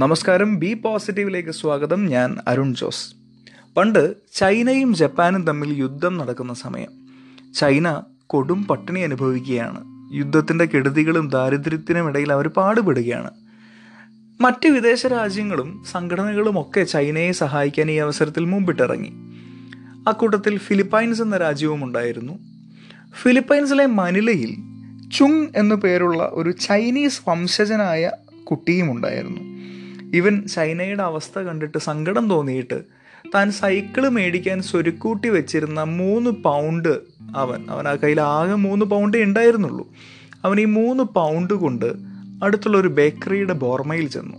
നമസ്കാരം. ബി പോസിറ്റീവിലേക്ക് സ്വാഗതം. ഞാൻ അരുൺ ജോസ്. പണ്ട് ചൈനയും ജപ്പാനും തമ്മിൽ യുദ്ധം നടക്കുന്ന സമയം. ചൈന കൊടും പട്ടിണി അനുഭവിക്കുകയാണ്. യുദ്ധത്തിന്റെ കെടുതികളും ദാരിദ്ര്യത്തിനും ഇടയിൽ അവർ പാടുപെടുകയാണ്. മറ്റ് വിദേശ രാജ്യങ്ങളും സംഘടനകളും ഒക്കെ ചൈനയെ സഹായിക്കാൻ ഈ അവസരത്തിൽ മുമ്പിട്ടിറങ്ങി. അക്കൂട്ടത്തിൽ ഫിലിപ്പൈൻസ് എന്ന രാജ്യവും ഉണ്ടായിരുന്നു. ഫിലിപ്പൈൻസിലെ മനിലയിൽ ചുങ് എന്നു പേരുള്ള ഒരു ചൈനീസ് വംശജനായ കുട്ടിയും ഉണ്ടായിരുന്നു. ഇവൻ ചൈനയുടെ അവസ്ഥ കണ്ടിട്ട് സങ്കടം തോന്നിയിട്ട് താൻ സൈക്കിൾ മേടിക്കാൻ സ്വരുക്കൂട്ടി വെച്ചിരുന്ന മൂന്ന് പൗണ്ട് അവൻ അവൻ ആ കയ്യിൽ ആകെ മൂന്ന് പൗണ്ടേ ഉണ്ടായിരുന്നുള്ളൂ. അവൻ ഈ മൂന്ന് പൗണ്ട് കൊണ്ട് അടുത്തുള്ള ഒരു ബേക്കറിയുടെ ബോർമയിൽ ചെന്നു.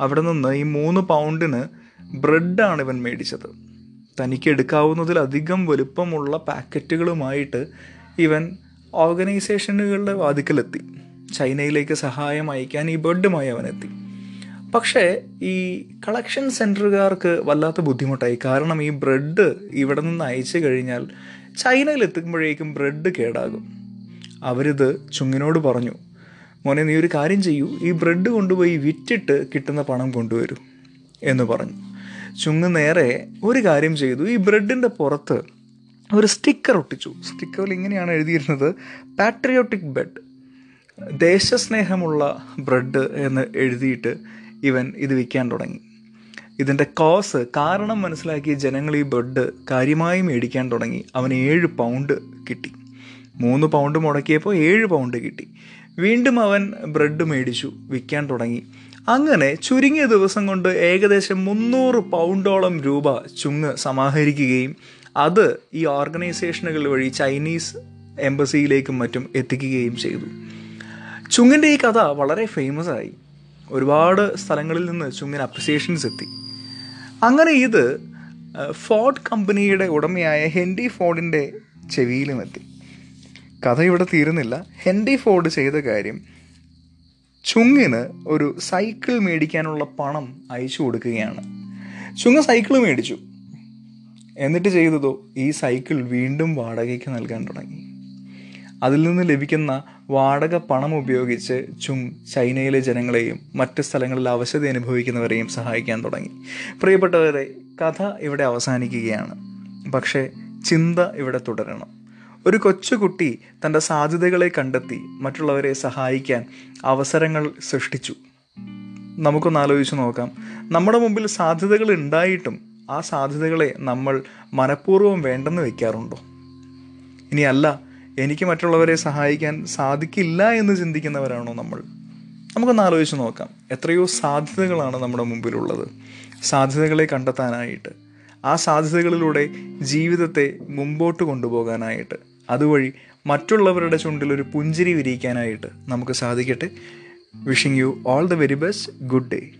അവിടെ നിന്ന് ഈ മൂന്ന് പൗണ്ടിന് ബ്രെഡാണ് ഇവൻ മേടിച്ചത്. തനിക്ക് എടുക്കാവുന്നതിലധികം വലുപ്പമുള്ള പാക്കറ്റുകളുമായിട്ട് ഇവൻ ഓർഗനൈസേഷനുകളുടെ വാതിക്കലെത്തി. ചൈനയിലേക്ക് സഹായം അയക്കാൻ ഈ ബ്രെഡുമായി അവനെത്തി. പക്ഷേ ഈ കളക്ഷൻ സെന്ററുകാർക്ക് വല്ലാത്ത ബുദ്ധിമുട്ടായി. കാരണം ഈ ബ്രെഡ് ഇവിടെ നിന്ന് അയച്ചു കഴിഞ്ഞാൽ ചൈനയിൽ എത്തുമ്പോഴേക്കും ബ്രെഡ് കേടാകും. അവരിത് ചുങ്ങിനോട് പറഞ്ഞു മോനെ നീ ഒരു കാര്യം ചെയ്യൂ. ഈ ബ്രെഡ് കൊണ്ടുപോയി വിറ്റിട്ട് കിട്ടുന്ന പണം കൊണ്ടുവരൂ എന്ന് പറഞ്ഞു. ചുങ്ങ് നേരെ ഒരു കാര്യം ചെയ്തു. ഈ ബ്രെഡിന്റെ പുറത്ത് ഒരു സ്റ്റിക്കർ ഒട്ടിച്ചു. സ്റ്റിക്കറിൽ ഇങ്ങനെയാണ് എഴുതിയിരുന്നത് പാട്രിയോട്ടിക് ബെഡ് ദേശസ്നേഹമുള്ള ബ്രെഡ് എന്ന് എഴുതിയിട്ട് ഇവൻ ഇത് വിൽക്കാൻ തുടങ്ങി. ഇതിന്റെ കോസ് കാരണം മനസ്സിലാക്കിയ ജനങ്ങൾ ഈ ബ്രെഡ് കാര്യമായി മേടിക്കാൻ തുടങ്ങി. അവന് ഏഴ് പൗണ്ട് കിട്ടി. മൂന്ന് പൗണ്ട് മുടക്കിയപ്പോൾ ഏഴ് പൗണ്ട് കിട്ടി. വീണ്ടും അവൻ ബ്രെഡ് മേടിച്ചു വിൽക്കാൻ തുടങ്ങി. അങ്ങനെ ചുരുങ്ങിയ ദിവസം കൊണ്ട് ഏകദേശം മുന്നൂറ് പൗണ്ടോളം രൂപ ചുങ്ങ് സമാഹരിക്കുകയും അത് ഈ ഓർഗനൈസേഷനുകൾ വഴി ചൈനീസ് എംബസിയിലേക്കും മറ്റും എത്തിക്കുകയും ചെയ്തു. ചുങ്ങിന്റെ ഈ കഥ വളരെ ഫേമസ് ആയി. ഒരുപാട് സ്ഥലങ്ങളിൽ നിന്ന് ചുങ്ങിന് അപ്രിസിയേഷൻസ് എത്തി. അങ്ങനെ ഇത് ഫോർഡ് കമ്പനിയുടെ ഉടമയായ ഹെൻറി ഫോർഡിന്റെ ചെവിയിലും എത്തി. കഥ ഇവിടെ തീരുന്നില്ല. ഹെൻറി ഫോർഡ് ചെയ്ത കാര്യം ചുങ്ങിന് ഒരു സൈക്കിൾ മേടിക്കാനുള്ള പണം അയച്ചു കൊടുക്കുകയാണ്. ചുങ്ങ സൈക്കിൾ മേടിച്ചു. എന്നിട്ട് ചെയ്തതോ ഈ സൈക്കിൾ വീണ്ടും വാടകയ്ക്ക് നൽകാൻ തുടങ്ങി. അതിൽ നിന്ന് ലഭിക്കുന്ന വാടക പണം ഉപയോഗിച്ച് ചുങ് ചൈനയിലെ ജനങ്ങളെയും മറ്റ് സ്ഥലങ്ങളിൽ അവശത അനുഭവിക്കുന്നവരെയും സഹായിക്കാൻ തുടങ്ങി. പ്രിയപ്പെട്ടവരെ കഥ ഇവിടെ അവസാനിക്കുകയാണ്. പക്ഷേ ചിന്ത ഇവിടെ തുടരണം. ഒരു കൊച്ചുകുട്ടി തന്റെ സാധ്യതകളെ കണ്ടെത്തി മറ്റുള്ളവരെ സഹായിക്കാൻ അവസരങ്ങൾ സൃഷ്ടിച്ചു. നമുക്കൊന്ന് ആലോചിച്ച് നോക്കാം. നമ്മുടെ മുമ്പിൽ സാധ്യതകൾ ഉണ്ടായിട്ടും ആ സാധ്യതകളെ നമ്മൾ മനഃപൂർവം വേണ്ടെന്ന് വയ്ക്കാറുണ്ടോ ഇനി അല്ല എനിക്ക് മറ്റുള്ളവരെ സഹായിക്കാൻ സാധിക്കില്ല എന്ന് ചിന്തിക്കുന്നവരാണോ നമ്മൾ? നമുക്കൊന്ന് ആലോചിച്ച് നോക്കാം. എത്രയോ സാധ്യതകളാണ് നമ്മുടെ മുമ്പിലുള്ളത്. സാധ്യതകളെ കണ്ടെത്താനായിട്ട് ആ സാധ്യതകളിലൂടെ ജീവിതത്തെ മുമ്പോട്ട് കൊണ്ടുപോകാനായിട്ട് അതുവഴി മറ്റുള്ളവരുടെ ചുണ്ടിൽ ഒരു പുഞ്ചിരി വിരിയിക്കാനായിട്ട് നമുക്ക് സാധിക്കട്ടെ. Wishing you all the very best good day